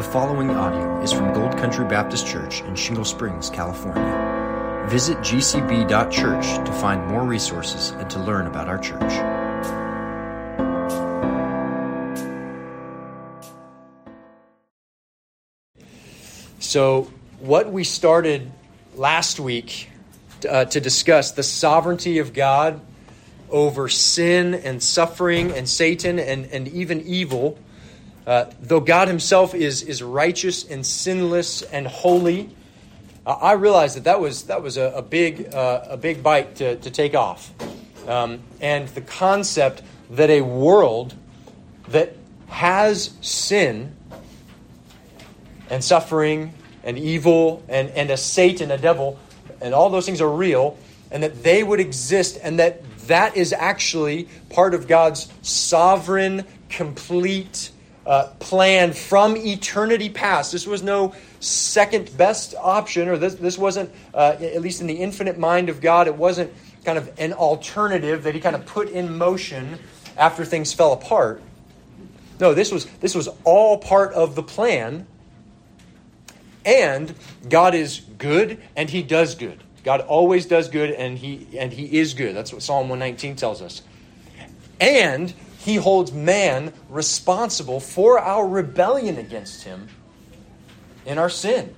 The following audio is from Gold Country Baptist Church in Shingle Springs, California. Visit gcb.church to find more resources and to learn about our church. So, what we started last week uh, to discuss the sovereignty of God over sin and suffering and Satan and, and even evil uh, though God Himself is, is righteous and sinless and holy, uh, I realized that that was, that was a, a big, uh, a big bite to, to take off. Um, and the concept that a world that has sin and suffering and evil and, and a Satan, a devil, and all those things are real, and that they would exist, and that that is actually part of God's sovereign, complete, uh, plan from eternity past. This was no second best option, or this, this wasn't, uh, at least in the infinite mind of God, it wasn't kind of an alternative that He kind of put in motion after things fell apart. No, this was, this was all part of the plan. And God is good and He does good. God always does good and He and He is good. That's what Psalm 119 tells us. And he holds man responsible for our rebellion against him in our sin.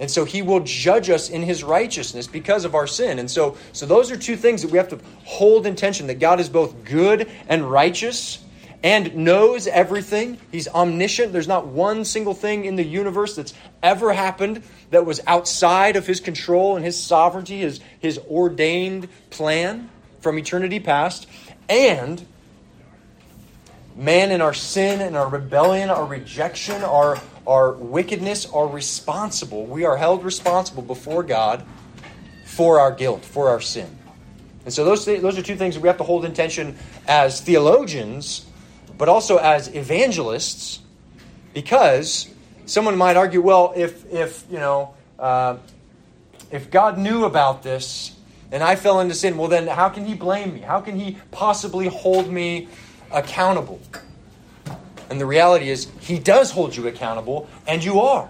And so he will judge us in his righteousness because of our sin. And so, so those are two things that we have to hold in tension that God is both good and righteous and knows everything. He's omniscient. There's not one single thing in the universe that's ever happened that was outside of his control and his sovereignty, his, his ordained plan from eternity past. And man in our sin and our rebellion, our rejection, our, our wickedness are responsible. We are held responsible before God for our guilt, for our sin. And so those, those are two things that we have to hold in tension as theologians, but also as evangelists, because someone might argue, well, if, if you know, uh, if God knew about this and I fell into sin, well, then how can he blame me? How can he possibly hold me accountable. And the reality is, He does hold you accountable, and you are.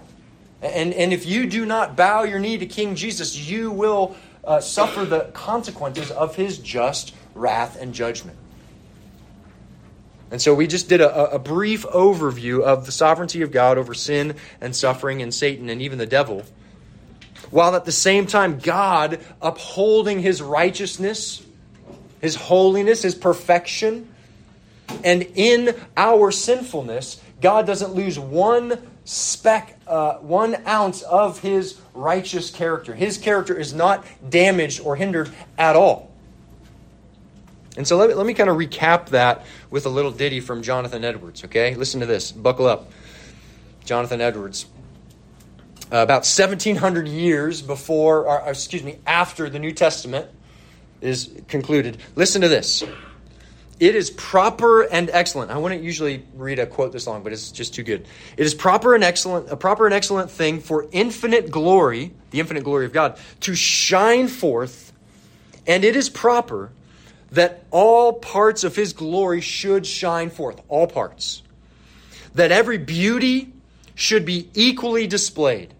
And, and if you do not bow your knee to King Jesus, you will uh, suffer the consequences of His just wrath and judgment. And so we just did a, a brief overview of the sovereignty of God over sin and suffering and Satan and even the devil, while at the same time, God upholding His righteousness, His holiness, His perfection and in our sinfulness, God doesn't lose one speck, uh, one ounce of his righteous character. His character is not damaged or hindered at all. And so let me, let me kind of recap that with a little ditty from Jonathan Edwards, okay? Listen to this. Buckle up. Jonathan Edwards. Uh, about 1700 years before, or, excuse me, after the New Testament is concluded. Listen to this. It is proper and excellent. I wouldn't usually read a quote this long, but it's just too good. It is proper and excellent, a proper and excellent thing for infinite glory, the infinite glory of God, to shine forth, and it is proper that all parts of his glory should shine forth, all parts. That every beauty should be equally displayed.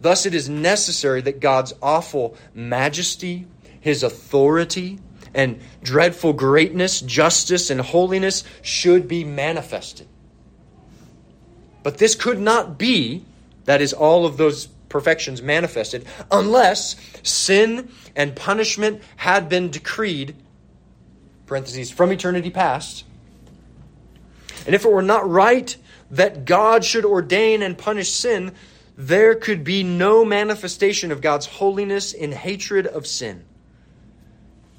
Thus, it is necessary that God's awful majesty, his authority, and dreadful greatness, justice, and holiness should be manifested. But this could not be, that is, all of those perfections manifested, unless sin and punishment had been decreed, parentheses, from eternity past. And if it were not right that God should ordain and punish sin, there could be no manifestation of God's holiness in hatred of sin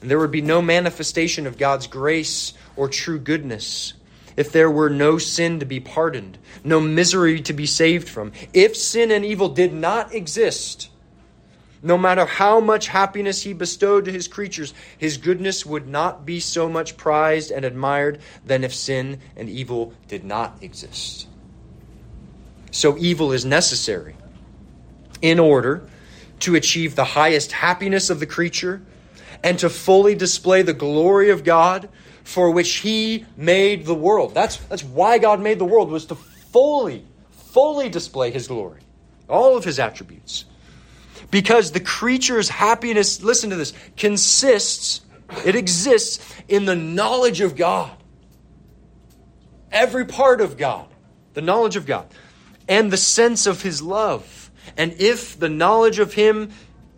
and there would be no manifestation of God's grace or true goodness if there were no sin to be pardoned, no misery to be saved from. If sin and evil did not exist, no matter how much happiness he bestowed to his creatures, his goodness would not be so much prized and admired than if sin and evil did not exist. So evil is necessary in order to achieve the highest happiness of the creature and to fully display the glory of God for which he made the world. That's, that's why God made the world, was to fully, fully display his glory, all of his attributes. Because the creature's happiness, listen to this, consists, it exists in the knowledge of God. Every part of God, the knowledge of God, and the sense of his love. And if the knowledge of him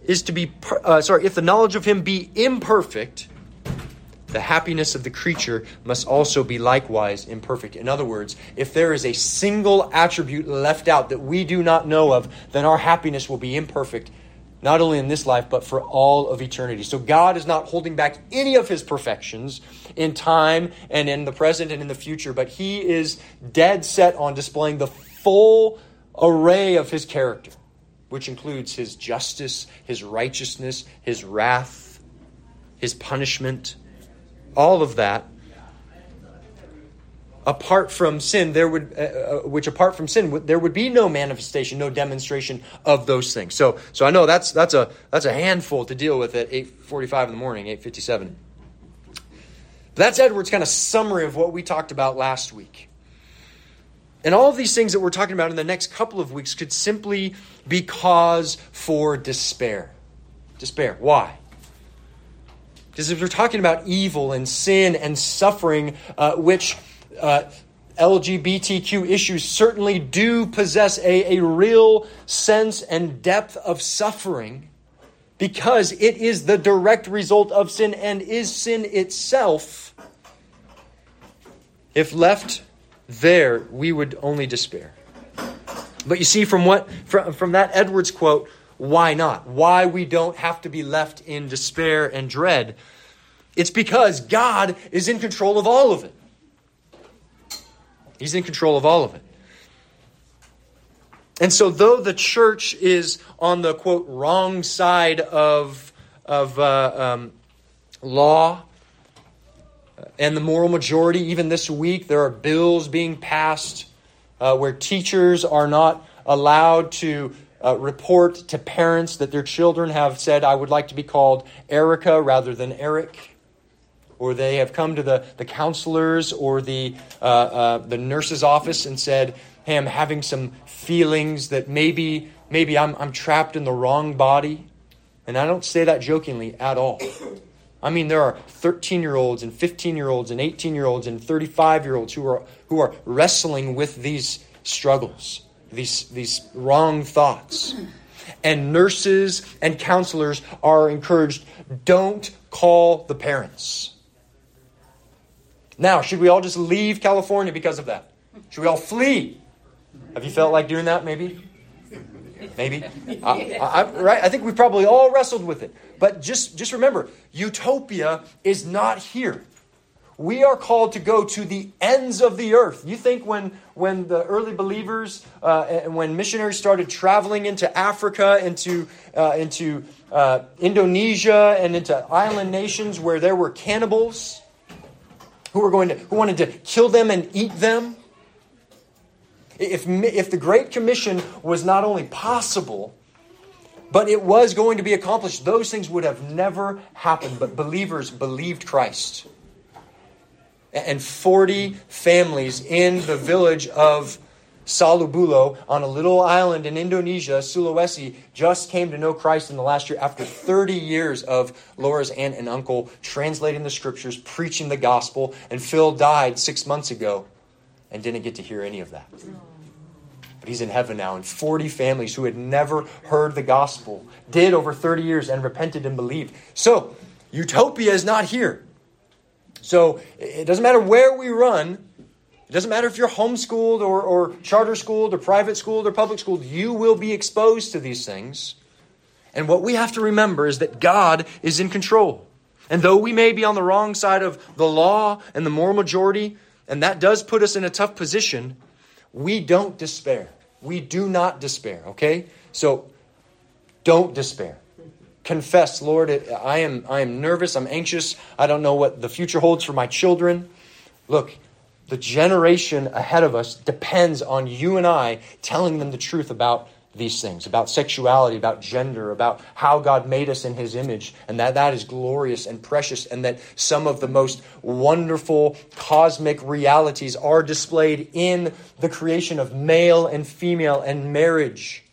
is to be, uh, sorry, if the knowledge of him be imperfect, the happiness of the creature must also be likewise imperfect. In other words, if there is a single attribute left out that we do not know of, then our happiness will be imperfect, not only in this life, but for all of eternity. So God is not holding back any of his perfections in time and in the present and in the future, but he is dead set on displaying the full array of his character, which includes his justice, his righteousness, his wrath, his punishment all of that. Apart from sin there would uh, uh, which apart from sin there would be no manifestation no demonstration of those things. So so i know that's that's a that's a handful to deal with at 8.45 in the morning 8.57 but that's edward's kind of summary of what we talked about last week and all of these things that we're talking about in the next couple of weeks could simply be cause for despair. Despair. Why? Because if we're talking about evil and sin and suffering, uh, which uh, LGBTQ issues certainly do possess a, a real sense and depth of suffering, because it is the direct result of sin and is sin itself, if left there, we would only despair. But you see, from what from, from that Edwards quote, why not? Why we don't have to be left in despair and dread. It's because God is in control of all of it. He's in control of all of it. And so, though the church is on the quote wrong side of, of uh, um, law and the moral majority, even this week, there are bills being passed uh, where teachers are not allowed to uh, report to parents that their children have said, I would like to be called Erica rather than Eric. Or they have come to the, the counselors or the, uh, uh, the nurse's office and said, Hey, I'm having some feelings that maybe, maybe I'm, I'm trapped in the wrong body. And I don't say that jokingly at all. I mean, there are 13 year olds and 15 year olds and 18 year olds and 35 year olds who are, who are wrestling with these struggles these, these wrong thoughts. And nurses and counselors are encouraged don't call the parents. Now, should we all just leave California because of that? Should we all flee? Have you felt like doing that maybe? Maybe. I, I, right? I think we've probably all wrestled with it. But just, just remember, utopia is not here we are called to go to the ends of the earth. You think when, when the early believers uh, and when missionaries started traveling into Africa, into, uh, into uh, Indonesia, and into island nations where there were cannibals who were going to who wanted to kill them and eat them? If, if the Great Commission was not only possible, but it was going to be accomplished, those things would have never happened. But believers believed Christ and 40 families in the village of Salubulo on a little island in Indonesia, Sulawesi, just came to know Christ in the last year after 30 years of Laura's aunt and uncle translating the scriptures, preaching the gospel, and Phil died six months ago and didn't get to hear any of that. But he's in heaven now, and 40 families who had never heard the gospel did over 30 years and repented and believed. So, utopia is not here. So it doesn't matter where we run, it doesn't matter if you're homeschooled or, or charter schooled or private schooled or public schooled, you will be exposed to these things. And what we have to remember is that God is in control. And though we may be on the wrong side of the law and the moral majority, and that does put us in a tough position, we don't despair. We do not despair, okay? So don't despair confess, Lord, I am, I am nervous, I'm anxious, I don't know what the future holds for my children. Look, the generation ahead of us depends on you and I telling them the truth about these things about sexuality, about gender, about how God made us in His image, and that that is glorious and precious, and that some of the most wonderful cosmic realities are displayed in the creation of male and female and marriage.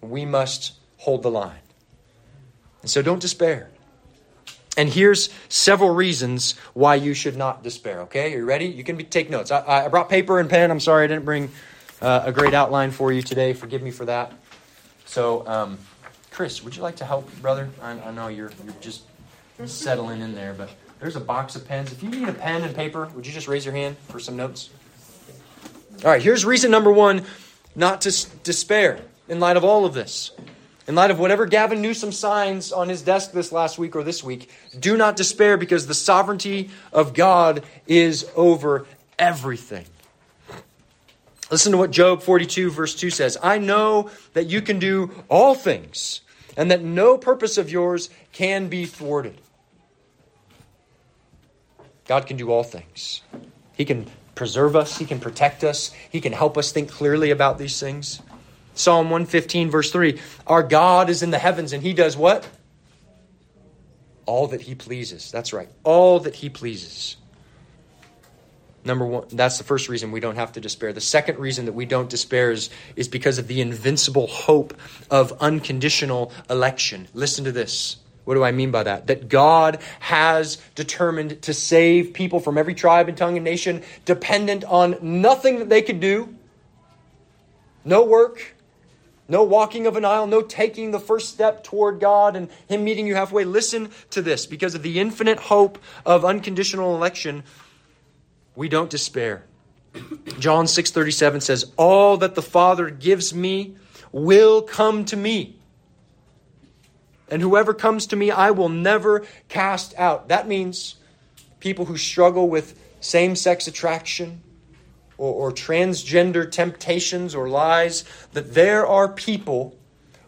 We must hold the line. And so don't despair. And here's several reasons why you should not despair. Okay, are you ready? You can be, take notes. I, I brought paper and pen. I'm sorry I didn't bring uh, a great outline for you today. Forgive me for that. So, um, Chris, would you like to help, brother? I, I know you're you're just settling in there, but there's a box of pens. If you need a pen and paper, would you just raise your hand for some notes? All right, here's reason number one not to despair in light of all of this. In light of whatever Gavin Newsom signs on his desk this last week or this week, do not despair because the sovereignty of God is over everything. Listen to what Job 42, verse 2 says I know that you can do all things, and that no purpose of yours can be thwarted. God can do all things. He can preserve us, He can protect us, He can help us think clearly about these things. Psalm 115, verse 3 Our God is in the heavens, and He does what? All that He pleases. That's right. All that He pleases. Number one, that's the first reason we don't have to despair. The second reason that we don't despair is, is because of the invincible hope of unconditional election. Listen to this. What do I mean by that? That God has determined to save people from every tribe and tongue and nation dependent on nothing that they could do, no work, no walking of an aisle, no taking the first step toward God and Him meeting you halfway. Listen to this because of the infinite hope of unconditional election we don't despair. John 6:37 says, "All that the Father gives me will come to me. And whoever comes to me, I will never cast out." That means people who struggle with same-sex attraction or, or transgender temptations or lies, that there are people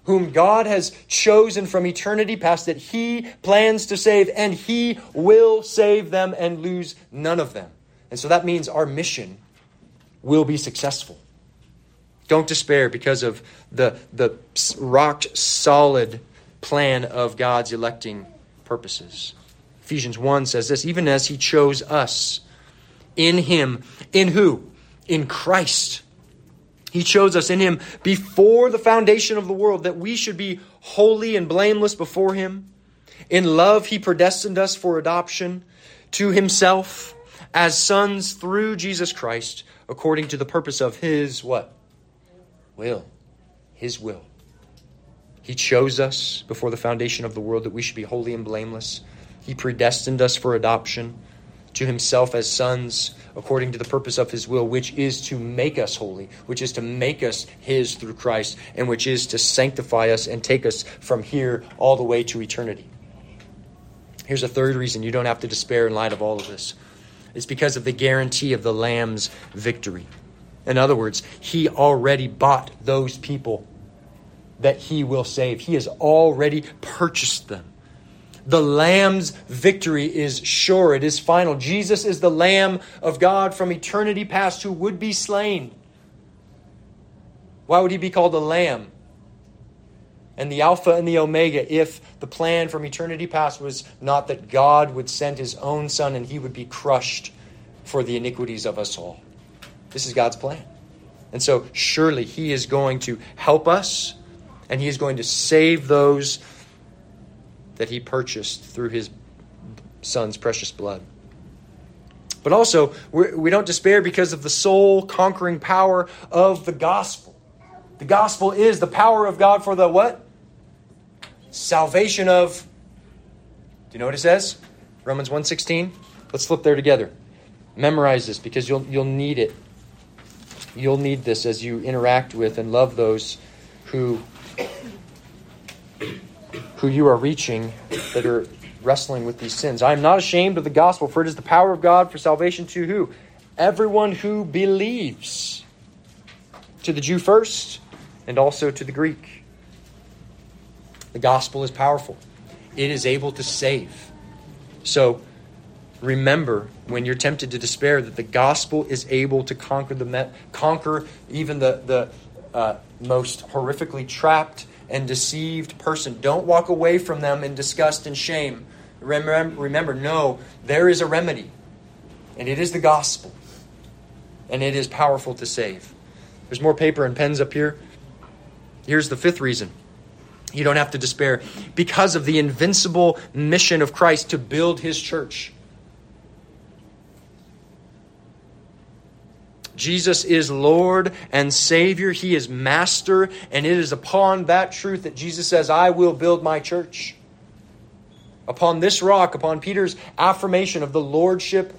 whom God has chosen from eternity past that He plans to save, and He will save them and lose none of them. And so that means our mission will be successful. Don't despair because of the, the rock solid plan of God's electing purposes. Ephesians 1 says this even as he chose us in him, in who? In Christ. He chose us in him before the foundation of the world that we should be holy and blameless before him. In love, he predestined us for adoption to himself as sons through Jesus Christ according to the purpose of his what? Will. His will. He chose us before the foundation of the world that we should be holy and blameless. He predestined us for adoption to himself as sons according to the purpose of his will, which is to make us holy, which is to make us his through Christ, and which is to sanctify us and take us from here all the way to eternity. Here's a third reason you don't have to despair in light of all of this is because of the guarantee of the Lamb's victory. In other words, he already bought those people that he will save. He has already purchased them. The Lamb's victory is sure, it is final. Jesus is the Lamb of God from eternity past who would be slain. Why would he be called the Lamb? And the Alpha and the Omega if the plan from eternity past was not that God would send his own Son and he would be crushed for the iniquities of us all. This is God's plan. And so, surely, he is going to help us and he is going to save those that he purchased through his Son's precious blood. But also, we're, do not despair because of the soul conquering power of the gospel. The gospel is the power of God for the what? Salvation of Do you know what it says? Romans 1:16. Let's flip there together. Memorize this because you'll you'll need it. You'll need this as you interact with and love those who who you are reaching that are wrestling with these sins. I am not ashamed of the gospel, for it is the power of God for salvation to who? Everyone who believes. To the Jew first, and also to the Greek. The gospel is powerful, it is able to save. So remember when you're tempted to despair that the gospel is able to conquer the conquer even the, the uh, most horrifically trapped and deceived person. Don't walk away from them in disgust and shame. Remember, remember, no, there is a remedy, and it is the gospel, and it is powerful to save. There's more paper and pens up here. Here's the fifth reason. You don't have to despair because of the invincible mission of Christ to build his church. Jesus is Lord and Savior. He is Master. And it is upon that truth that Jesus says, I will build my church. Upon this rock, upon Peter's affirmation of the Lordship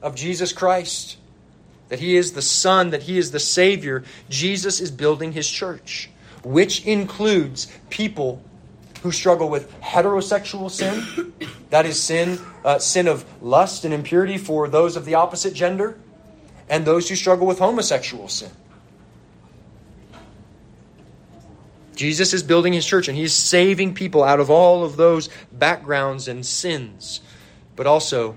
of Jesus Christ, that He is the Son, that He is the Savior, Jesus is building His church, which includes people who struggle with heterosexual sin, that is sin, uh, sin of lust and impurity for those of the opposite gender and those who struggle with homosexual sin. Jesus is building his church and he's saving people out of all of those backgrounds and sins. But also,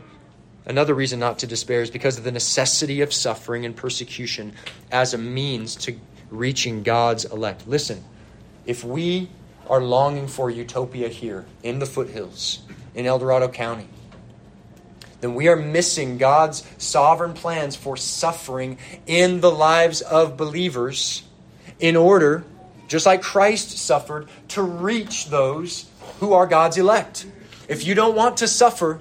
another reason not to despair is because of the necessity of suffering and persecution as a means to reaching God's elect. Listen, if we are longing for utopia here in the foothills, in El Dorado County, then we are missing God's sovereign plans for suffering in the lives of believers in order, just like Christ suffered, to reach those who are God's elect. If you don't want to suffer,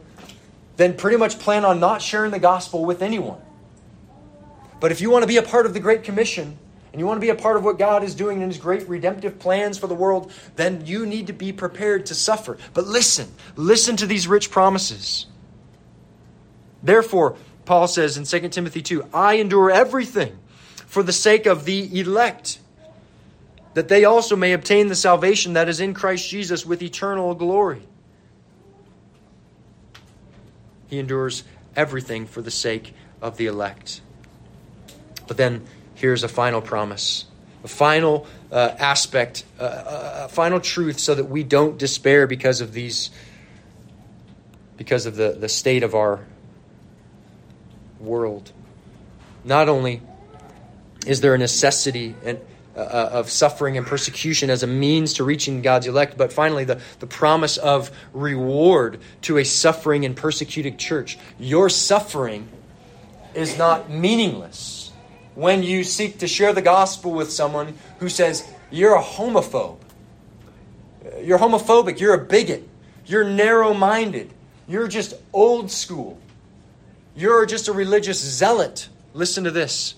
then pretty much plan on not sharing the gospel with anyone. But if you want to be a part of the Great Commission, and you want to be a part of what God is doing in His great redemptive plans for the world, then you need to be prepared to suffer. But listen, listen to these rich promises. Therefore, Paul says in 2 Timothy 2 I endure everything for the sake of the elect, that they also may obtain the salvation that is in Christ Jesus with eternal glory. He endures everything for the sake of the elect. But then here's a final promise, a final uh, aspect, uh, a final truth, so that we don't despair because of these, because of the, the state of our world. Not only is there a necessity and, uh, uh, of suffering and persecution as a means to reaching God's elect, but finally, the, the promise of reward to a suffering and persecuted church. Your suffering is not meaningless when you seek to share the gospel with someone who says, You're a homophobe. You're homophobic. You're a bigot. You're narrow minded. You're just old school. You're just a religious zealot. Listen to this.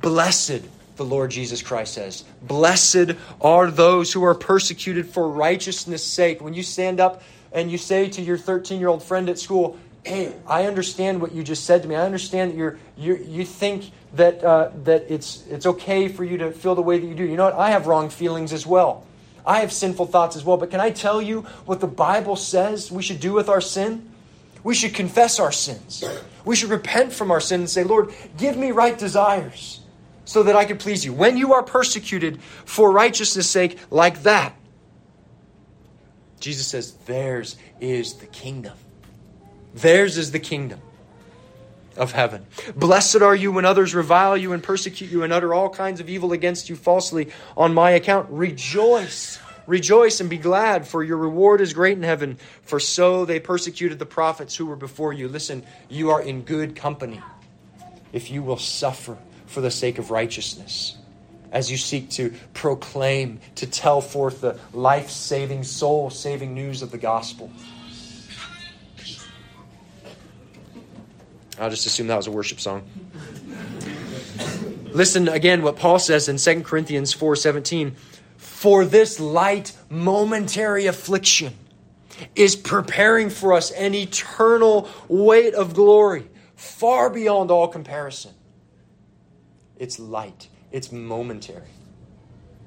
Blessed, the Lord Jesus Christ says, blessed are those who are persecuted for righteousness' sake. When you stand up and you say to your 13 year old friend at school, Hey, I understand what you just said to me. I understand that you're, you you think that, uh, that it's, it's okay for you to feel the way that you do. You know what? I have wrong feelings as well. I have sinful thoughts as well. But can I tell you what the Bible says we should do with our sin? We should confess our sins. We should repent from our sin and say, Lord, give me right desires so that I can please you. When you are persecuted for righteousness' sake, like that, Jesus says, theirs is the kingdom. Theirs is the kingdom of heaven. Blessed are you when others revile you and persecute you and utter all kinds of evil against you falsely on my account. Rejoice Rejoice and be glad, for your reward is great in heaven, for so they persecuted the prophets who were before you. Listen, you are in good company if you will suffer for the sake of righteousness as you seek to proclaim, to tell forth the life saving, soul saving news of the gospel. I'll just assume that was a worship song. Listen again what Paul says in 2 Corinthians 4:17 for this light momentary affliction is preparing for us an eternal weight of glory far beyond all comparison. It's light, it's momentary.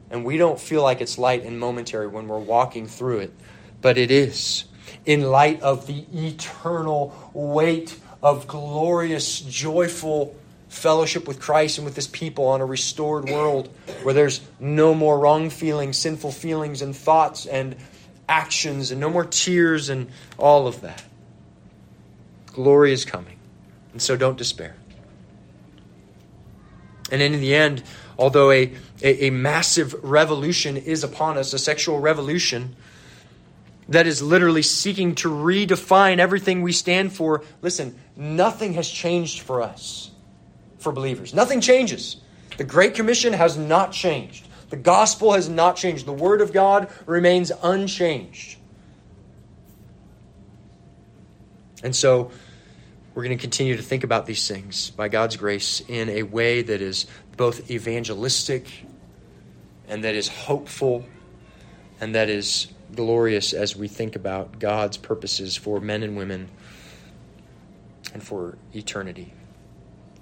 And we don't feel like it's light and momentary when we're walking through it, but it is in light of the eternal weight of glorious, joyful fellowship with Christ and with his people on a restored world where there's no more wrong feelings, sinful feelings, and thoughts and actions, and no more tears and all of that. Glory is coming. And so don't despair. And in the end, although a, a, a, massive revolution is upon us, a sexual revolution that is literally seeking to redefine everything we stand for, listen, nothing has changed for us, for believers. Nothing changes. The Great Commission has not changed. The gospel has not changed. The Word of God remains unchanged. And so, we're going to continue to think about these things by God's grace in a way that is both evangelistic and that is hopeful and that is glorious as we think about God's purposes for men and women and for eternity.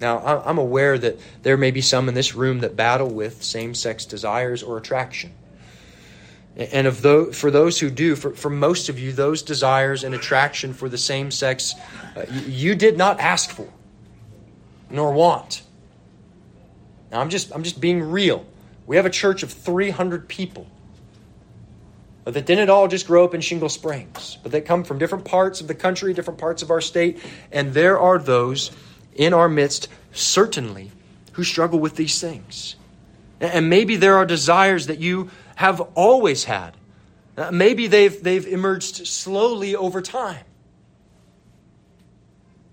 Now, I'm aware that there may be some in this room that battle with same sex desires or attraction. And of those, for those who do, for, for most of you, those desires and attraction for the same sex, uh, you did not ask for, nor want. Now, I'm just, I'm just being real. We have a church of 300 people that didn't all just grow up in Shingle Springs, but they come from different parts of the country, different parts of our state, and there are those in our midst, certainly, who struggle with these things. And maybe there are desires that you have always had. Uh, maybe they've, they've emerged slowly over time.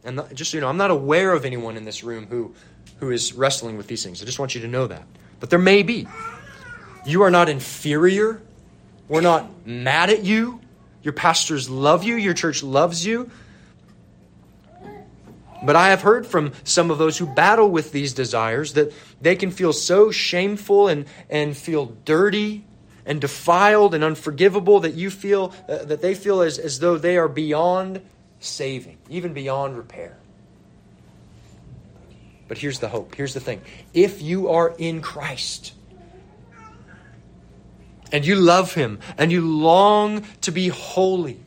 And just so you know, I'm not aware of anyone in this room who, who is wrestling with these things. I just want you to know that. But there may be. You are not inferior. We're not mad at you. Your pastors love you. Your church loves you. But I have heard from some of those who battle with these desires that they can feel so shameful and, and feel dirty and defiled and unforgivable that you feel uh, that they feel as, as though they are beyond saving, even beyond repair. But here's the hope. Here's the thing. If you are in Christ and you love Him and you long to be holy,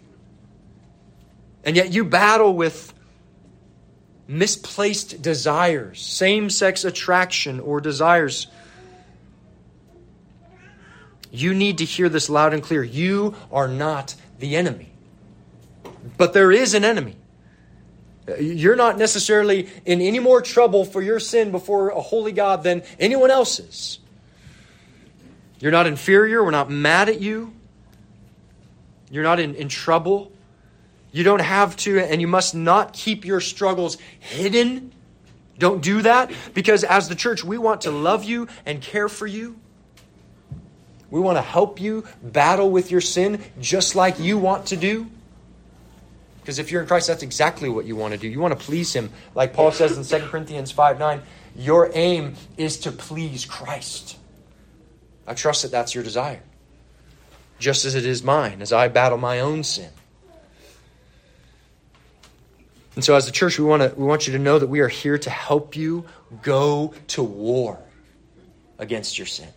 and yet you battle with misplaced desires, same sex attraction or desires, you need to hear this loud and clear. You are not the enemy. But there is an enemy. You're not necessarily in any more trouble for your sin before a holy God than anyone else is. You're not inferior. We're not mad at you. You're not in, in trouble. You don't have to, and you must not keep your struggles hidden. Don't do that because as the church, we want to love you and care for you. We want to help you battle with your sin just like you want to do. Because if you're in Christ, that's exactly what you want to do. You want to please Him. Like Paul says in 2 Corinthians 5 9, your aim is to please Christ. I trust that that's your desire, just as it is mine as I battle my own sin. And so, as a church, we, want to, we want you to know that we are here to help you go to war against your sin.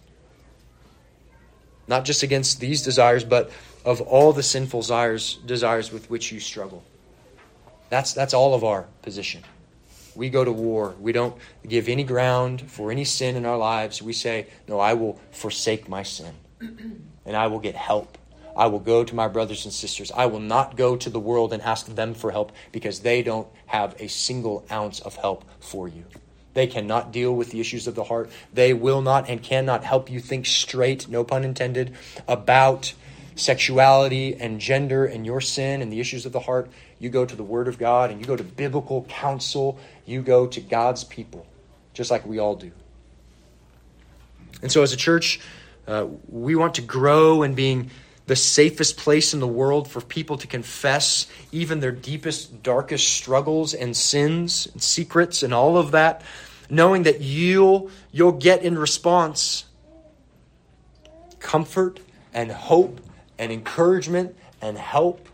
Not just against these desires, but of all the sinful desires, desires with which you struggle. That's, that's all of our position. We go to war. We don't give any ground for any sin in our lives. We say, No, I will forsake my sin and I will get help I will go to my brothers and sisters. I will not go to the world and ask them for help because they don't have a single ounce of help for you. They cannot deal with the issues of the heart. They will not and cannot help you think straight, no pun intended, about sexuality and gender and your sin and the issues of the heart. You go to the Word of God and you go to biblical counsel. You go to God's people, just like we all do. And so, as a church, uh, we want to grow in being the safest place in the world for people to confess even their deepest, darkest struggles and sins and secrets and all of that, knowing that you'll, you'll get in response comfort and hope and encouragement and help.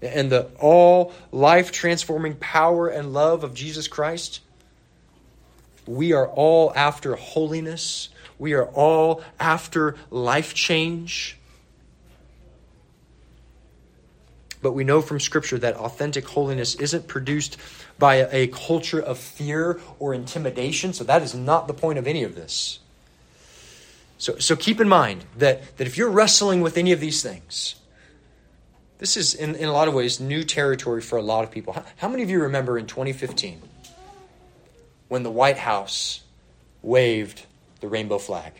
And the all life transforming power and love of Jesus Christ. We are all after holiness we are all after life change. But we know from Scripture that authentic holiness isn't produced by a, culture of fear or intimidation. So that is not the point of any of this. So, so keep in mind that, that if you're wrestling with any of these things, this is in, in a lot of ways new territory for a lot of people. How, how many of you remember in 2015 when the White House waved the rainbow flag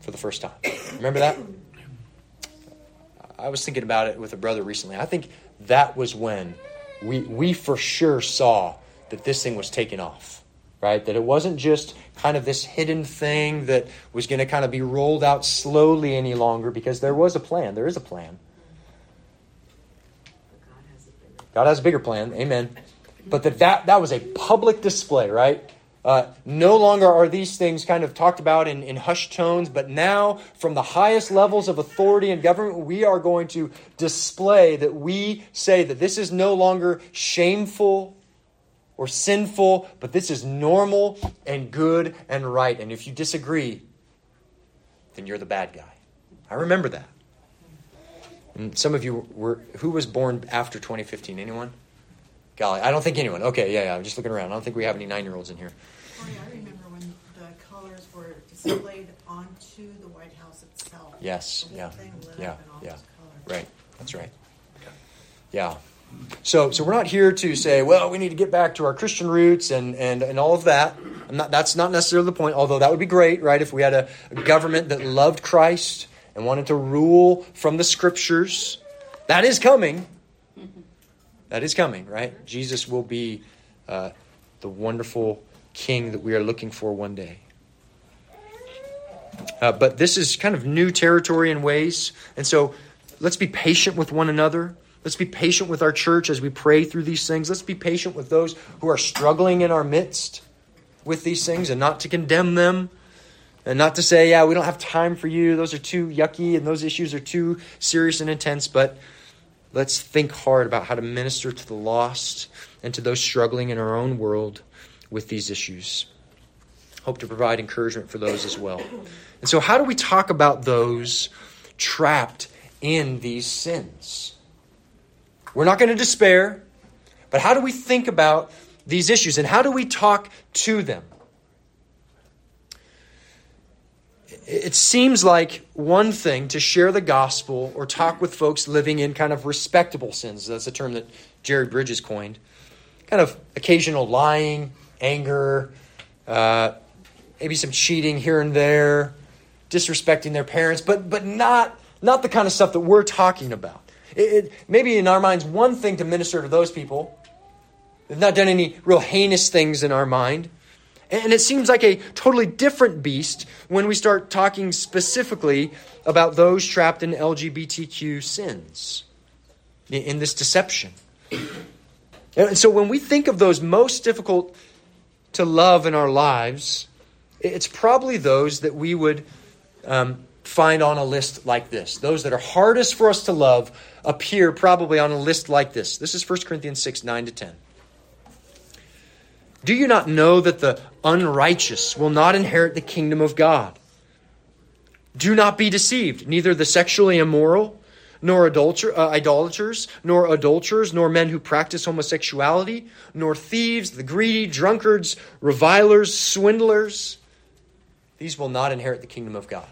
for the first time. Remember that? I was thinking about it with a brother recently. I think that was when we, we for sure saw that this thing was taking off, right? That it wasn't just kind of this hidden thing that was going to kind of be rolled out slowly any longer because there was a plan. There is a plan. God has a bigger plan. Amen. But that, that, that was a public display, right? Uh, no longer are these things kind of talked about in, in hushed tones, but now, from the highest levels of authority and government, we are going to display that we say that this is no longer shameful or sinful, but this is normal and good and right. And if you disagree, then you're the bad guy. I remember that. And some of you were, who was born after 2015? Anyone? Golly, I don't think anyone. Okay, yeah, yeah. I'm just looking around. I don't think we have any nine year olds in here. Oh, Corey, I remember when the colors were displayed onto the White House itself. Yes, The yeah, thing lit yeah, up all yeah. those. Right, that's right. Yeah. So, so we're not here to say, well, we need to get back to our Christian roots and, and, and all of that. I'm not, that's not necessarily the point, although that would be great, right? If we had a, a government that loved Christ and wanted to rule from the scriptures. That is coming. That is coming, right? Jesus will be uh, the wonderful king that we are looking for one day. Uh, but this is kind of new territory in ways. And so let's be patient with one another. Let's be patient with our church as we pray through these things. Let's be patient with those who are struggling in our midst with these things and not to condemn them and not to say, yeah, we don't have time for you. Those are too yucky and those issues are too serious and intense. But let's think hard about how to minister to the lost and to those struggling in our own world with these issues. Hope to provide encouragement for those as well. And so, how do we talk about those trapped in these sins? We're not going to despair, but how do we think about these issues and how do we talk to them? It seems like one thing to share the gospel or talk with folks living in kind of respectable sins. That's a term that Jerry Bridges coined. Kind of occasional lying, anger, uh, maybe some cheating here and there, disrespecting their parents, but but not not the kind of stuff that we're talking about. It, it, maybe in our minds, one thing to minister to those people. They've not done any real heinous things in our mind. And it seems like a totally different beast when we start talking specifically about those trapped in LGBTQ sins, in this deception. And so when we think of those most difficult to love in our lives, it's probably those that we would um, find on a list like this. Those that are hardest for us to love appear probably on a list like this. This is 1 Corinthians 6 9 to 10. Do you not know that the unrighteous will not inherit the kingdom of God? Do not be deceived. Neither the sexually immoral, nor adulter, uh, idolaters, nor adulterers, nor men who practice homosexuality, nor thieves, the greedy, drunkards, revilers, swindlers. These will not inherit the kingdom of God.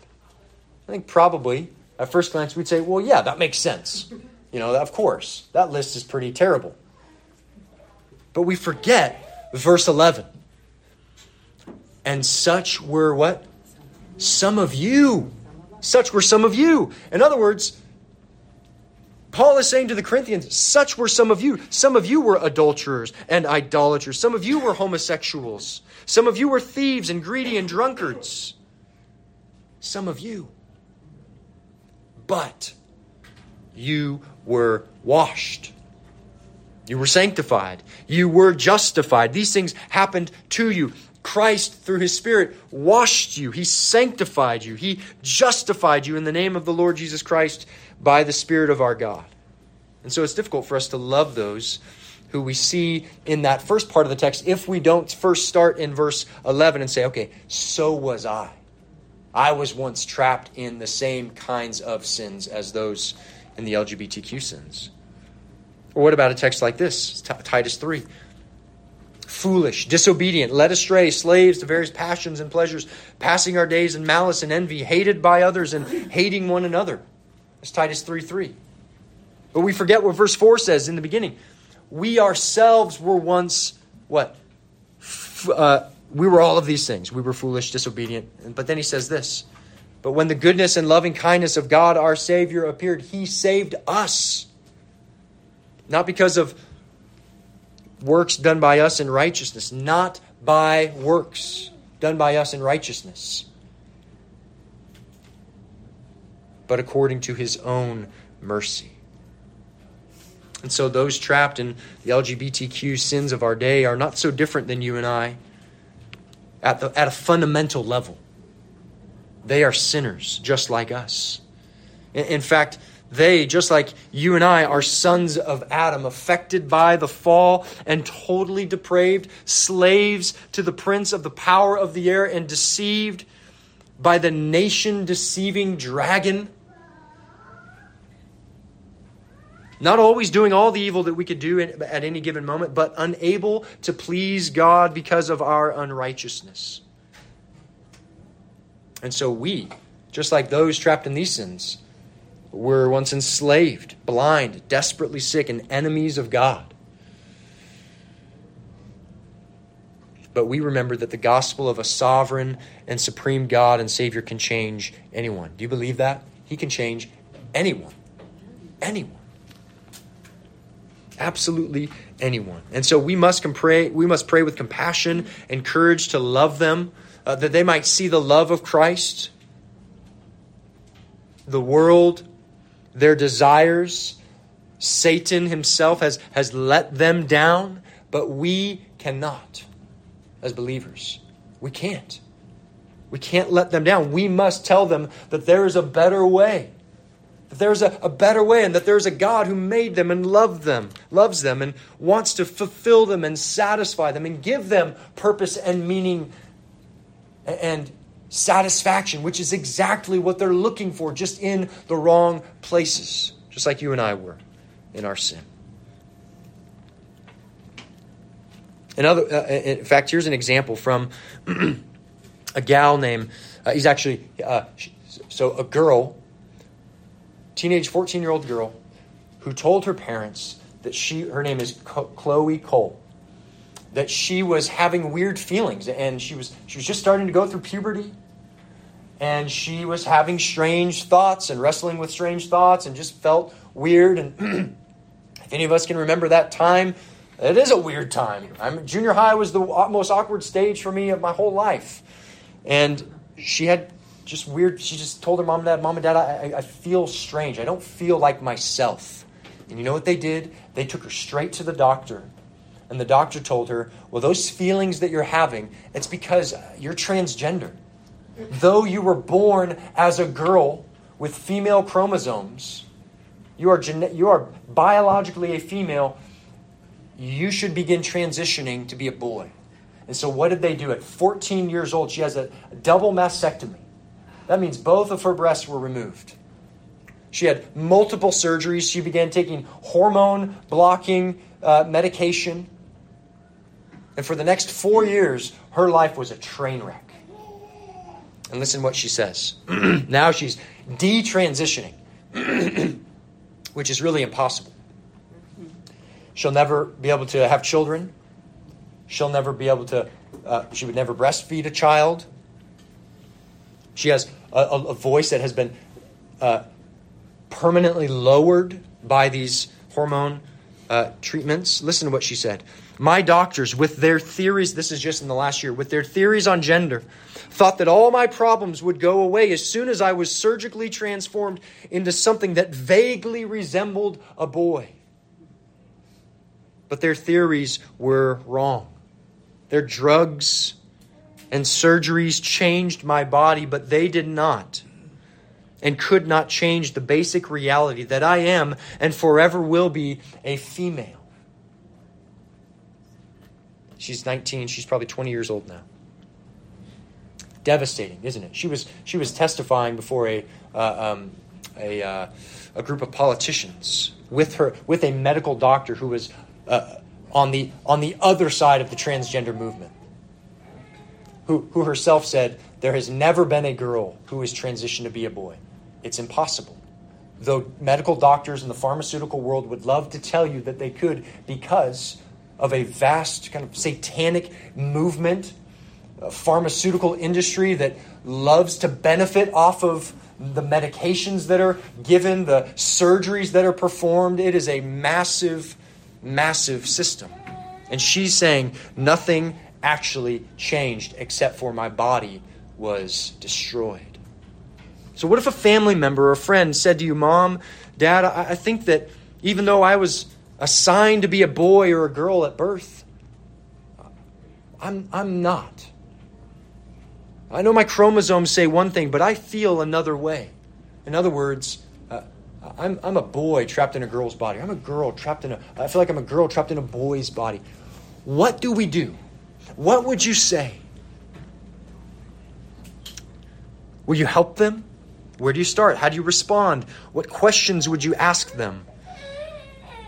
I think probably at first glance we'd say, well, yeah, that makes sense. You know, of course, that list is pretty terrible. But we forget verse 11. And such were what? Some of you. Such were some of you. In other words, Paul is saying to the Corinthians, such were some of you. Some of you were adulterers and idolaters. Some of you were homosexuals. Some of you were thieves and greedy and drunkards. Some of you. But you were washed. You were sanctified. You were justified. These things happened to you. Christ, through his Spirit, washed you. He sanctified you. He justified you in the name of the Lord Jesus Christ by the Spirit of our God. And so it's difficult for us to love those who we see in that first part of the text if we don't first start in verse 11 and say, okay, so was I. I was once trapped in the same kinds of sins as those in the LGBTQ sins. Or what about a text like this, Titus 3? Foolish, disobedient, led astray, slaves to various passions and pleasures, passing our days in malice and envy, hated by others and hating one another. That's Titus 3 3. But we forget what verse 4 says in the beginning. We ourselves were once what? Uh, we were all of these things. We were foolish, disobedient. But then he says this But when the goodness and loving kindness of God our Savior appeared, he saved us. Not because of works done by us in righteousness, not by works done by us in righteousness, but according to his own mercy. And so those trapped in the LGBTQ sins of our day are not so different than you and I at, the, at a fundamental level. They are sinners just like us. In, in fact, they, just like you and I, are sons of Adam, affected by the fall and totally depraved, slaves to the prince of the power of the air, and deceived by the nation deceiving dragon. Not always doing all the evil that we could do at any given moment, but unable to please God because of our unrighteousness. And so we, just like those trapped in these sins, were once enslaved, blind, desperately sick, and enemies of God. But we remember that the gospel of a sovereign and supreme God and Savior can change anyone. Do you believe that? He can change anyone. Anyone. Absolutely anyone. And so we must pray, we must pray with compassion and courage to love them, uh, that they might see the love of Christ. The world their desires. Satan himself has, has let them down, but we cannot as believers. We can't. We can't let them down. We must tell them that there is a better way. That there's a, a better way and that there's a God who made them and loved them, loves them and wants to fulfill them and satisfy them and give them purpose and meaning and satisfaction, which is exactly what they're looking for, just in the wrong places, just like you and I were in our sin. Another, uh, in fact, here's an example from a gal named, uh, he's actually, uh, so a girl, teenage 14 year old girl, who told her parents that she, her name is Chloe Cole that she was having weird feelings and she was she was just starting to go through puberty and she was having strange thoughts and wrestling with strange thoughts and just felt weird. And if any of us can remember that time it is a weird time. I'm, junior high was the most awkward stage for me of my whole life. And she had just weird she just told her mom and dad mom and dad I, I feel strange. I don't feel like myself. And you know what they did? They took her straight to the doctor. And the doctor told her well those feelings that you're having it's because you're transgender though you were born as a girl with female chromosomes, you are, gene- you are biologically a female, you should begin transitioning to be a boy. And so, what did they do? At 14 years old, she has a double mastectomy. That means both of her breasts were removed. She had multiple surgeries. She began taking hormone blocking uh, medication. And for the next four years, her life was a train wreck. And listen what she says. now she's detransitioning, which is really impossible. She'll never be able to have children. She'll never be able to, uh, she would never breastfeed a child. She has a, a, a voice that has been uh, permanently lowered by these hormone uh, treatments. Listen to what she said. My doctors, with their theories, this is just in the last year, with their theories on gender, thought that all my problems would go away as soon as I was surgically transformed into something that vaguely resembled a boy. But their theories were wrong. Their drugs and surgeries changed my body, but they did not and could not change the basic reality that I am and forever will be a female. She's 19. She's probably 20 years old now. Devastating, isn't it? She was she was testifying before a uh, um, a uh, a group of politicians with her with a medical doctor who was uh, on the on the other side of the transgender movement. Who who herself said there has never been a girl who has transitioned to be a boy. It's impossible though medical doctors in the pharmaceutical world would love to tell you that they could because of a vast kind of satanic movement pharmaceutical industry that loves to benefit off of the medications that are given, the surgeries that are performed. It is a massive, massive system. And she's saying nothing actually changed except for my body was destroyed. So, what if a family member or a friend said to you, Mom, Dad, I, I think that even though I was assigned to be a boy or a girl at birth, I'm, I'm not. I know my chromosomes say one thing, but I feel another way. In other words, uh, I'm, I'm a boy trapped in a girl's body. I'm a girl trapped in a, I feel like I'm a girl trapped in a boy's body. What do we do? What would you say? Will you help them? Where do you start? How do you respond? What questions would you ask them?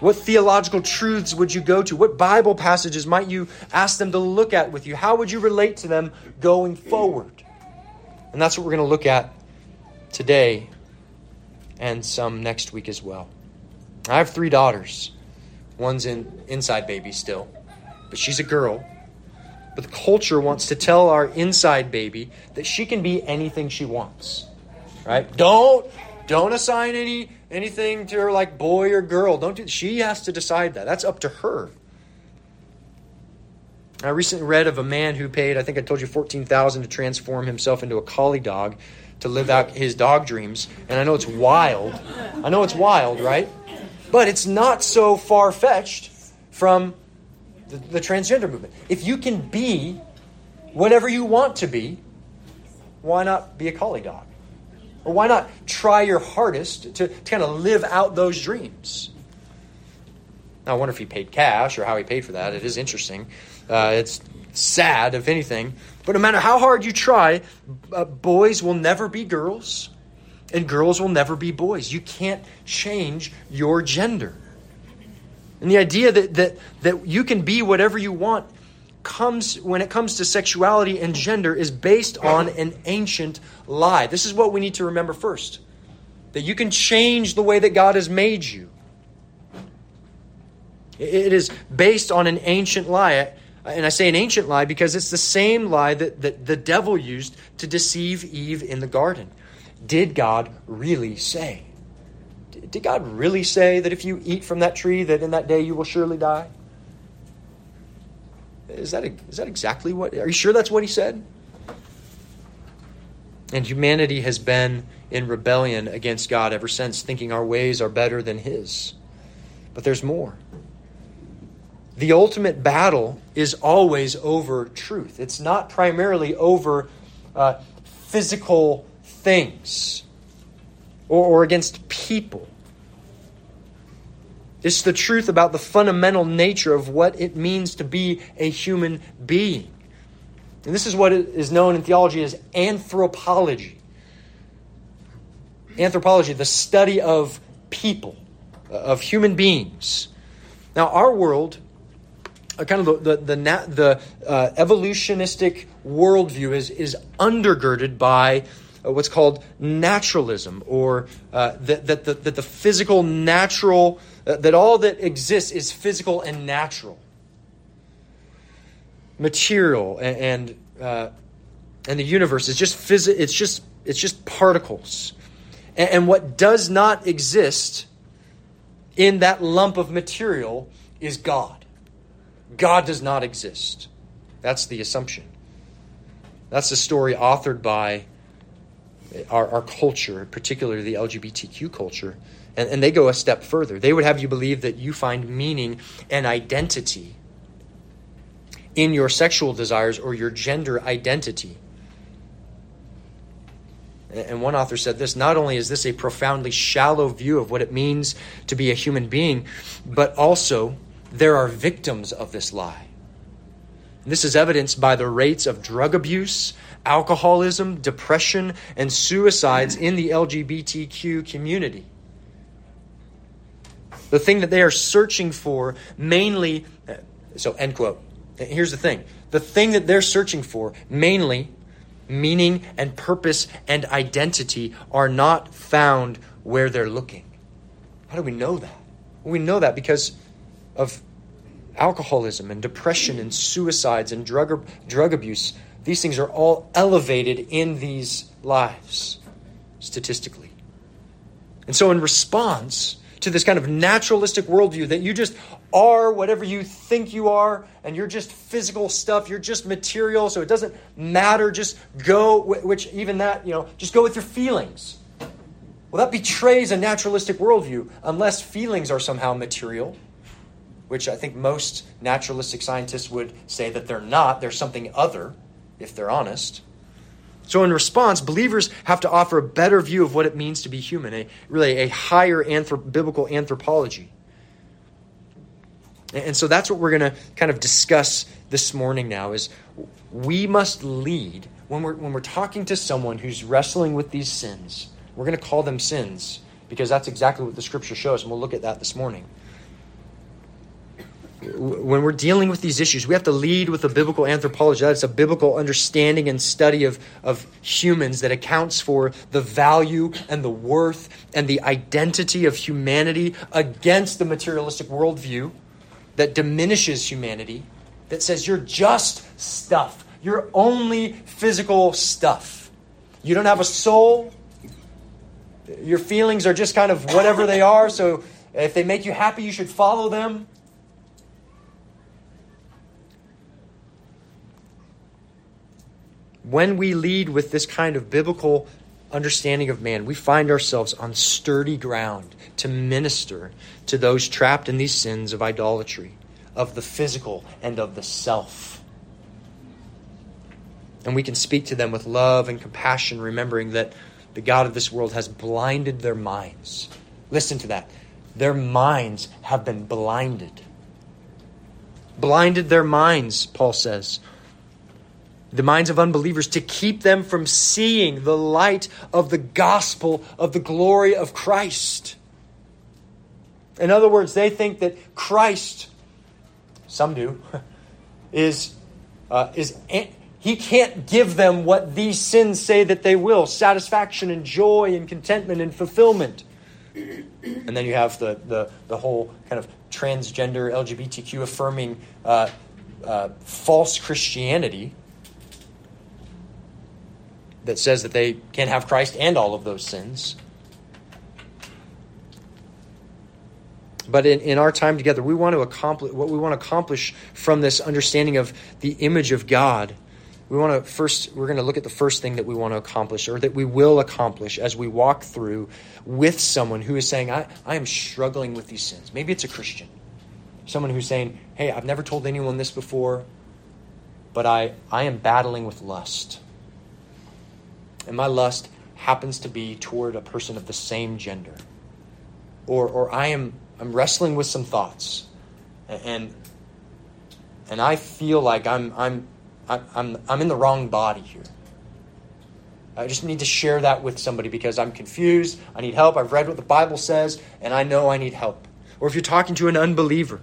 What theological truths would you go to? What Bible passages might you ask them to look at with you? How would you relate to them going forward? And that's what we're going to look at today and some next week as well. I have three daughters. One's in inside baby still, but she's a girl. But the culture wants to tell our inside baby that she can be anything she wants. Right? Don't don't assign any anything to her like boy or girl. Don't do, she has to decide that. That's up to her. I recently read of a man who paid, I think I told you, fourteen thousand to transform himself into a collie dog to live out his dog dreams. And I know it's wild. I know it's wild, right? But it's not so far fetched from the, the transgender movement. If you can be whatever you want to be, why not be a collie dog? Or why not try your hardest to, to kind of live out those dreams? Now, I wonder if he paid cash or how he paid for that. It is interesting. Uh, it's sad, if anything. But no matter how hard you try, uh, boys will never be girls, and girls will never be boys. You can't change your gender. And the idea that, that, that you can be whatever you want comes when it comes to sexuality and gender is based on an ancient lie. This is what we need to remember first. That you can change the way that God has made you. It is based on an ancient lie. And I say an ancient lie because it's the same lie that, that the devil used to deceive Eve in the garden. Did God really say? Did God really say that if you eat from that tree, that in that day you will surely die? Is that, is that exactly what? Are you sure that's what he said? And humanity has been in rebellion against God ever since, thinking our ways are better than his. But there's more. The ultimate battle is always over truth, it's not primarily over uh, physical things or, or against people. It's the truth about the fundamental nature of what it means to be a human being. And this is what is known in theology as anthropology. Anthropology, the study of people, of human beings. Now, our world, uh, kind of the, the, the, the uh, evolutionistic worldview, is, is undergirded by uh, what's called naturalism, or uh, that, that, the, that the physical, natural uh, that all that exists is physical and natural, material, and and, uh, and the universe is just phys- It's just it's just particles, and, and what does not exist in that lump of material is God. God does not exist. That's the assumption. That's the story authored by our, our culture, particularly the LGBTQ culture, and, and they go a step further. They would have you believe that you find meaning and identity in your sexual desires or your gender identity. And one author said this not only is this a profoundly shallow view of what it means to be a human being, but also there are victims of this lie. And this is evidenced by the rates of drug abuse, alcoholism, depression, and suicides in the LGBTQ community the thing that they are searching for mainly. So, end quote. Here's the thing the thing that they're searching for mainly, meaning and purpose and identity, are not found where they're looking. How do we know that? We know that because of alcoholism and depression and suicides and drug, drug abuse these things are all elevated in these lives, statistically. And so, in response to this kind of naturalistic worldview that you just are whatever you think you are, and you're just physical stuff, you're just material, so it doesn't matter, just go, which even that, you know, just go with your feelings. Well, that betrays a naturalistic worldview unless feelings are somehow material, which I think most naturalistic scientists would say that they're not. They're something other, if they're honest. So, in response, believers have to offer a better view of what it means to be human, a really a higher anthrop- biblical anthropology. And so that's what we're going to kind of discuss this morning now is we must lead when we're when we're talking to someone who's wrestling with these sins we're going to call them sins because that's exactly what the scripture shows, and we'll look at that this morning. When we're dealing with these issues, we have to lead with a biblical anthropology. That's a biblical understanding and study of, of humans that accounts for the value and the worth and the identity of humanity against the materialistic worldview that diminishes humanity, that says you're just stuff. You're only physical stuff. You don't have a soul your feelings are just kind of whatever they are, so if they make you happy, you should follow them. When we lead with this kind of biblical understanding of man, we find ourselves on sturdy ground to minister to those trapped in these sins of idolatry, of the physical, and of the self. And we can speak to them with love and compassion, remembering that the God of this world has blinded their minds. Listen to that. Their minds have been blinded. Blinded their minds, Paul says. The minds of unbelievers to keep them from seeing the light of the gospel of the glory of Christ. In other words, they think that Christ, some do, is, uh, is he can't give them what these sins say that they will satisfaction and joy and contentment and fulfillment. And then you have the, the, the whole kind of transgender, LGBTQ affirming uh, uh, false Christianity that says that they can have Christ and all of those sins. But in, in our time together, we want to accomplish what we want to accomplish from this understanding of the image of God we want to first we're going to look at the first thing that we want to accomplish or that we will accomplish as we walk through with someone who is saying i, I am struggling with these sins. Maybe it's a christian. Someone who's saying hey i've never told anyone this before but i i am battling with lust and my lust happens to be toward a person of the same gender or or i am i'm wrestling with some thoughts and and i feel like i'm i'm I'm, I'm in the wrong body here. I just need to share that with somebody because I'm confused. I need help. I've read what the Bible says, and I know I need help. Or if you're talking to an unbeliever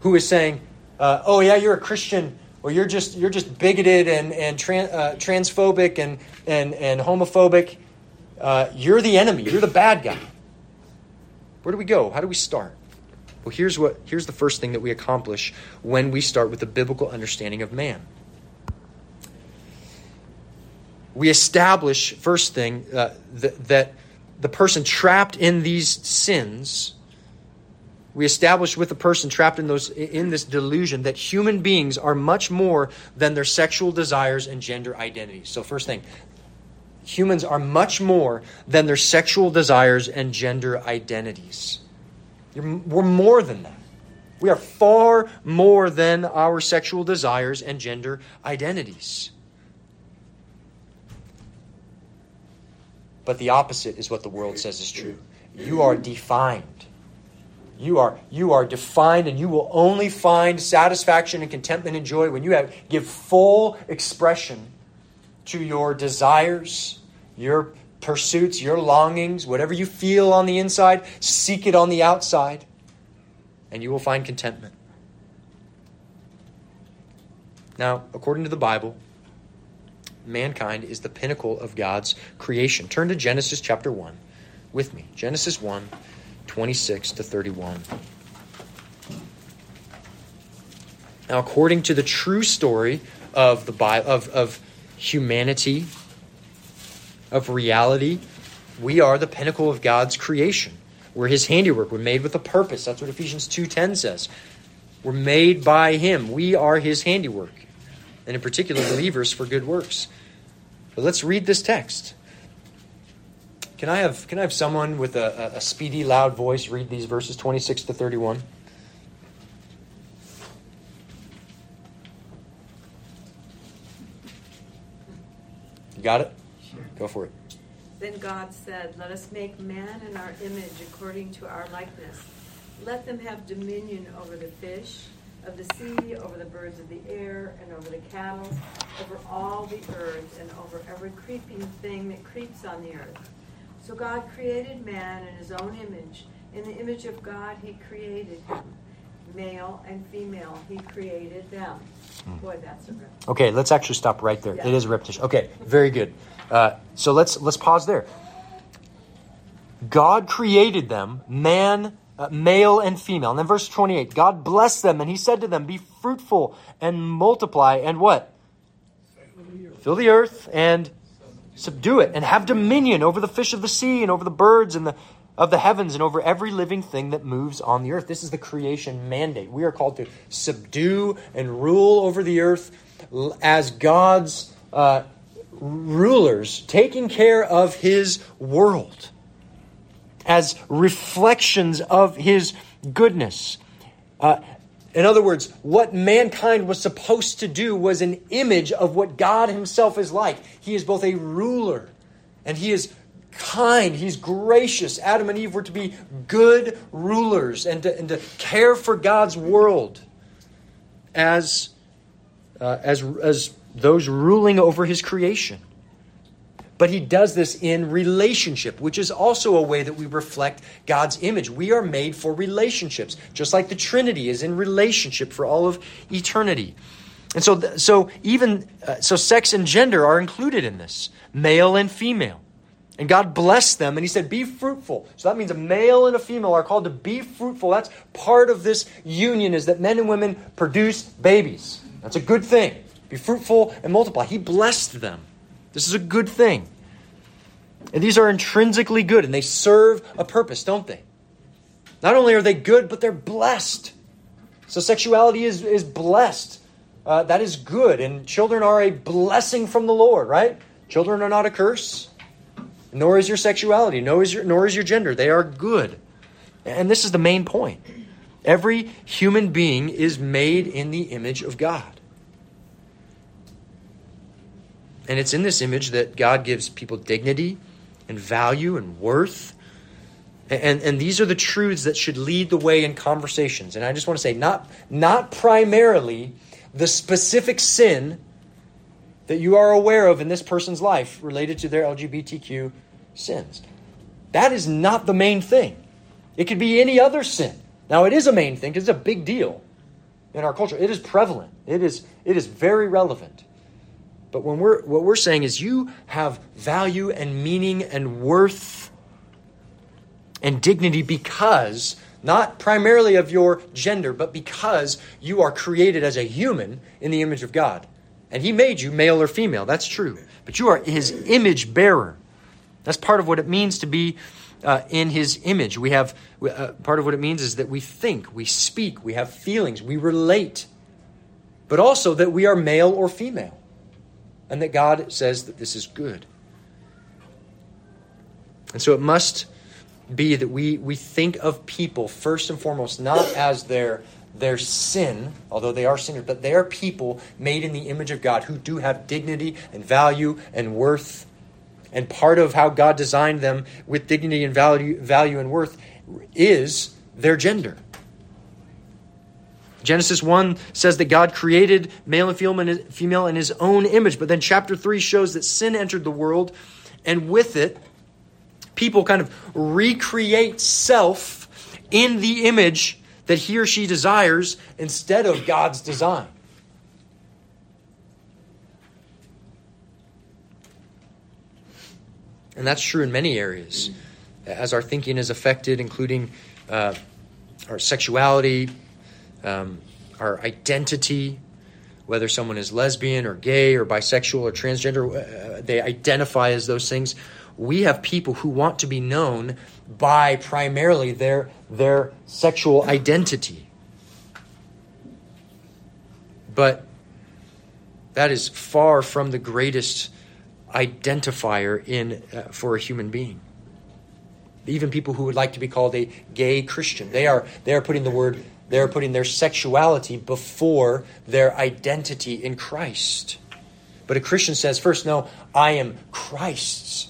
who is saying, uh, "Oh yeah, you're a Christian," or "You're just you're just bigoted and and uh, transphobic and and and homophobic," uh, you're the enemy. You're the bad guy. Where do we go? How do we start? Well, here's what here's the first thing that we accomplish when we start with the biblical understanding of man we establish, first thing, uh, th- that the person trapped in these sins, we establish with the person trapped in those in this delusion that human beings are much more than their sexual desires and gender identities. So first thing, humans are much more than their sexual desires and gender identities. We're more than that. We are far more than our sexual desires and gender identities. But the opposite is what the world says is true. You are defined. You are, you are defined, and you will only find satisfaction and contentment and joy when you have, give full expression to your desires, your pursuits, your longings, whatever you feel on the inside, seek it on the outside, and you will find contentment. Now, according to the Bible, mankind is the pinnacle of God's creation. Turn to Genesis chapter 1 with me. Genesis 1 26 to 31. Now, according to the true story of the Bible, of, of humanity, of reality. We are the pinnacle of God's creation. We're his handiwork. We're made with a purpose. That's what Ephesians 2.10 says. We're made by him. We are his handiwork. And in particular, believers for good works. But let's read this text. Can I have, can I have someone with a, a speedy, loud voice read these verses 26 to 31? You got it? Sure. Go for it. Then God said, Let us make man in our image according to our likeness. Let them have dominion over the fish of the sea, over the birds of the air, and over the cattle, over all the earth, and over every creeping thing that creeps on the earth. So God created man in his own image. In the image of God, he created him. Male and female, he created them. Boy, that's a rip. Okay, let's actually stop right there. Yeah. It is a repetition. Okay, very good. Uh, so let's let's pause there. God created them, man, uh, male and female. And then verse 28, God blessed them and he said to them, Be fruitful and multiply and what? Fill the earth and subdue it and have dominion over the fish of the sea and over the birds and the of the heavens and over every living thing that moves on the earth. This is the creation mandate. We are called to subdue and rule over the earth as God's uh, rulers, taking care of His world as reflections of His goodness. Uh, in other words, what mankind was supposed to do was an image of what God Himself is like. He is both a ruler and He is kind, He's gracious. Adam and Eve were to be good rulers and to, and to care for God's world as, uh, as, as those ruling over His creation. But he does this in relationship, which is also a way that we reflect God's image. We are made for relationships, just like the Trinity is in relationship for all of eternity. And so, so even uh, so, sex and gender are included in this, male and female. And God blessed them, and He said, "Be fruitful." So that means a male and a female are called to be fruitful. That's part of this union: is that men and women produce babies. That's a good thing. Be fruitful and multiply. He blessed them. This is a good thing. And these are intrinsically good, and they serve a purpose, don't they? Not only are they good, but they're blessed. So sexuality is, is blessed. Uh, that is good, and children are a blessing from the Lord, right? Children are not a curse, nor is your sexuality, nor is your, nor is your gender. They are good. And this is the main point. Every human being is made in the image of God. And it's in this image that God gives people dignity and value and worth. And, and these are the truths that should lead the way in conversations. And I just want to say, not, not primarily the specific sin that you are aware of in this person's life related to their LGBTQ sins. That is not the main thing. It could be any other sin. Now, it is a main thing because it's a big deal in our culture. It is prevalent. It is, it is very relevant. But when we're what we're saying is you have value and meaning and worth and dignity because not primarily of your gender, but because you are created as a human in the image of God. And he made you male or female. That's true. But you are his image bearer. That's part of what it means to be uh, in his image. We have uh, part of what it means is that we think, we speak, we have feelings, we relate, but also that we are male or female and that God says that this is good. And so it must be that we, we think of people first and foremost not as their, their sin, although they are sinners, but they are people made in the image of God who do have dignity and value and worth. And part of how God designed them with dignity and value, value and worth is their gender. Genesis 1 says that God created male and female in his own image, but then chapter 3 shows that sin entered the world, and with it, people kind of recreate self in the image that he or she desires instead of God's design. And that's true in many areas. As our thinking is affected, including uh, our sexuality, um, our identity, whether someone is lesbian or gay or bisexual or transgender, uh, they identify as those things. We have people who want to be known by primarily their, their sexual identity. But that is far from the greatest identifier in, uh, for a human being. Even people who would like to be called a gay Christian, they are, they are putting the word, they are putting their sexuality before their identity in Christ. But a Christian says, first, no, I am Christ's.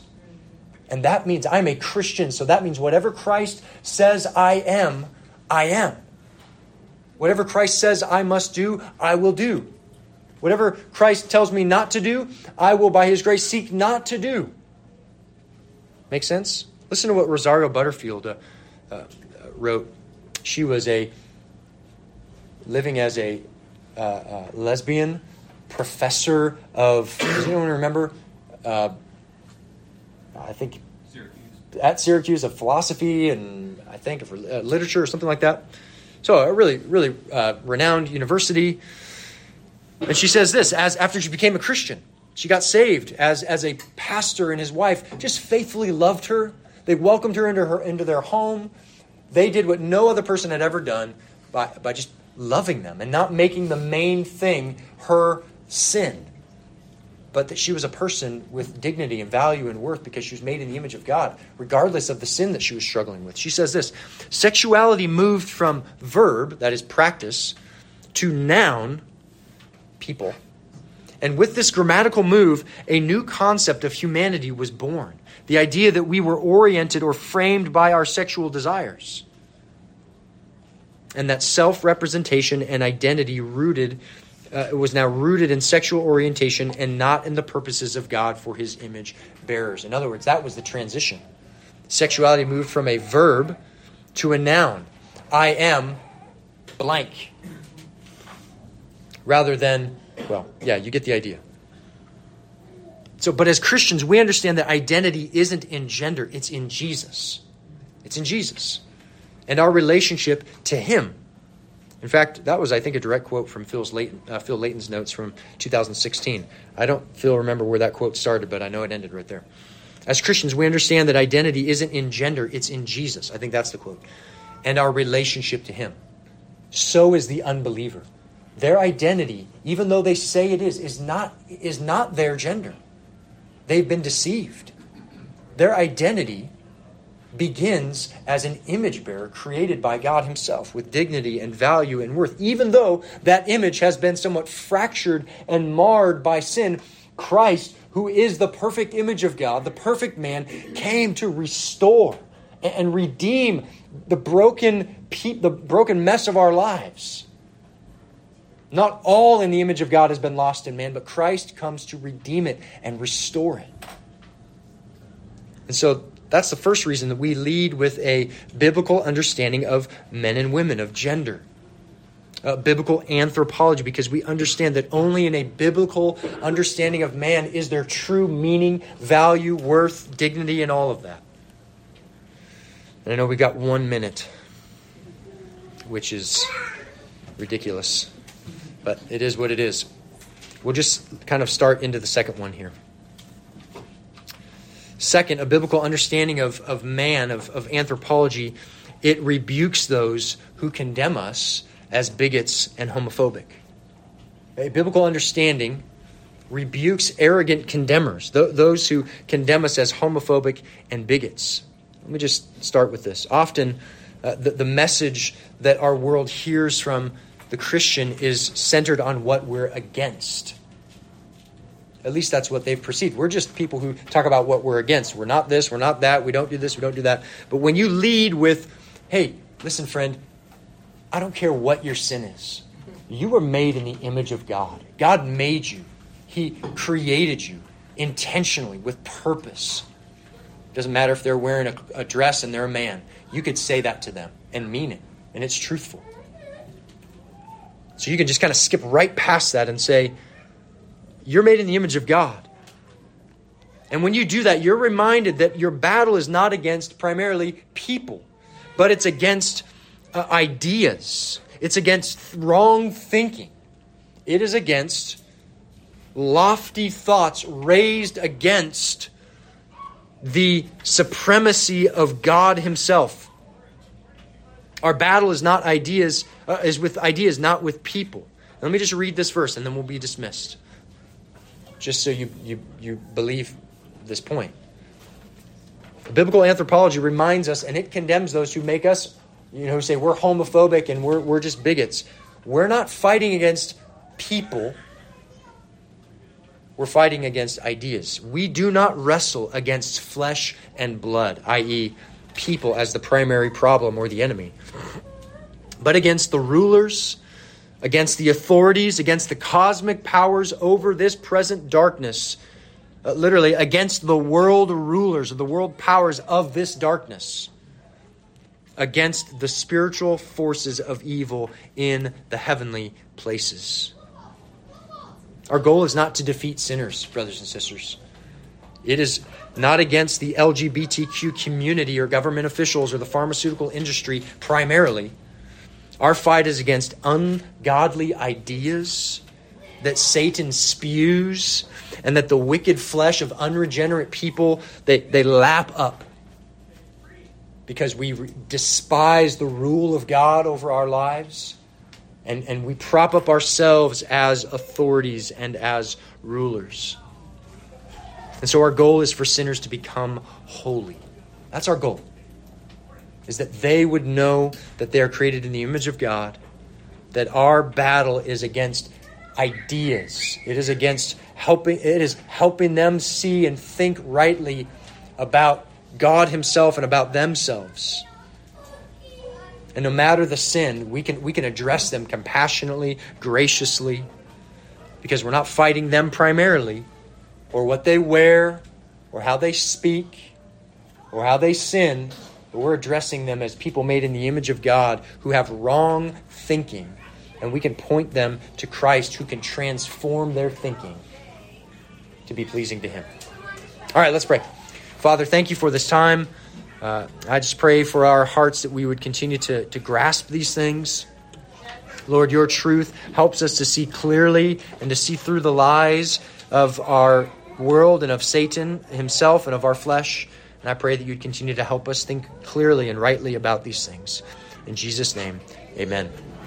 And that means I'm a Christian. So that means whatever Christ says I am, I am. Whatever Christ says I must do, I will do. Whatever Christ tells me not to do, I will, by His grace, seek not to do. Make sense? Listen to what Rosario Butterfield uh, uh, wrote. She was a living as a uh, uh lesbian professor of. Does anyone remember? Uh, I think Syracuse. at Syracuse of philosophy and I think of uh, literature or something like that. So a really, really uh, renowned university. And she says this: as after she became a Christian, she got saved as as a pastor and his wife just faithfully loved her. They welcomed her into her into their home. They did what no other person had ever done by by just loving them and not making the main thing her sin but that she was a person with dignity and value and worth because she was made in the image of God, regardless of the sin that she was struggling with. She says this sexuality moved from verb, that is practice, to noun, people. And with this grammatical move, a new concept of humanity was born the idea that we were oriented or framed by our sexual desires. And that self representation and identity rooted uh, was now rooted in sexual orientation and not in the purposes of God for his image bearers. In other words, that was the transition. Sexuality moved from a verb to a noun. I am blank. Rather than, well, yeah, you get the idea. So, but as Christians, we understand that identity isn't in gender, it's in Jesus. It's in Jesus. And our relationship to Him. In fact, that was, I think, a direct quote from Phil's Layton, uh, Phil Layton's notes from 2016. I don't, Phil, remember where that quote started, but I know it ended right there. As Christians, we understand that identity isn't in gender, it's in Jesus. I think that's the quote. And our relationship to Him. So is the unbeliever. Their identity, even though they say it is, is not, is not their gender. They've been deceived. Their identity begins as an image bearer created by God Himself with dignity and value and worth. Even though that image has been somewhat fractured and marred by sin, Christ, who is the perfect image of God, the perfect man, came to restore and redeem the broken, the broken mess of our lives. Not all in the image of God has been lost in man, but Christ comes to redeem it and restore it. And so that's the first reason that we lead with a biblical understanding of men and women, of gender. Uh, biblical anthropology, because we understand that only in a biblical understanding of man is there true meaning, value, worth, dignity, and all of that. And I know we got one minute, which is ridiculous, but it is what it is. We'll just kind of start into the second one here. Second, a biblical understanding of, of man, of, of anthropology, it rebukes those who condemn us as bigots and homophobic. A biblical understanding rebukes arrogant condemners, th- those who condemn us as homophobic and bigots. Let me just start with this. Often, uh, the, the message that our world hears from the Christian is centered on what we're against. At least that's what they've perceived. We're just people who talk about what we're against. We're not this, we're not that, we don't do this, we don't do that. But when you lead with, hey, listen, friend, I don't care what your sin is. You were made in the image of God. God made you, He created you intentionally with purpose. It Doesn't matter if they're wearing a, a dress and they're a man. You could say that to them and mean it, and it's truthful. So you can just kind of skip right past that and say, you're made in the image of God. And when you do that, you're reminded that your battle is not against primarily people, but it's against uh, ideas, it's against wrong thinking, It is against lofty thoughts raised against the supremacy of God Himself. Our battle is not ideas, uh, is with ideas, not with people. Let me just read this verse and then we'll be dismissed. Just so you, you, you believe this point. Biblical anthropology reminds us, and it condemns those who make us, you know, who say we're homophobic and we're, we're just bigots. We're not fighting against people, we're fighting against ideas. We do not wrestle against flesh and blood, i.e., people as the primary problem or the enemy, but against the rulers, against the authorities, against the cosmic powers over this present darkness, uh, literally, against the world rulers, the world powers of this darkness, against the spiritual forces of evil in the heavenly places. Our goal is not to defeat sinners, brothers and sisters. It is not against the LGBTQ community or government officials or the pharmaceutical industry primarily. Our fight is against ungodly ideas that Satan spews and that the wicked flesh of unregenerate people they, they lap up because we re- despise the rule of God over our lives and, and we prop up ourselves as authorities and as rulers. And so our goal is for sinners to become holy. That's our goal. Is that they would know that they are created in the image of God, that our battle is against ideas. It is against helping it is helping them see and think rightly about God himself and about themselves. And no matter the sin, we can we can address them compassionately, graciously, because we're not fighting them primarily or what they wear, or how they speak, or how they sin, but we're addressing them as people made in the image of God who have wrong thinking. And we can point them to Christ who can transform their thinking to be pleasing to Him. All right, let's pray. Father, thank you for this time. Uh, I just pray for our hearts that we would continue to, to grasp these things. Lord, your truth helps us to see clearly and to see through the lies of our world and of Satan himself and of our flesh. And I pray that you'd continue to help us think clearly and rightly about these things. In Jesus' name, amen.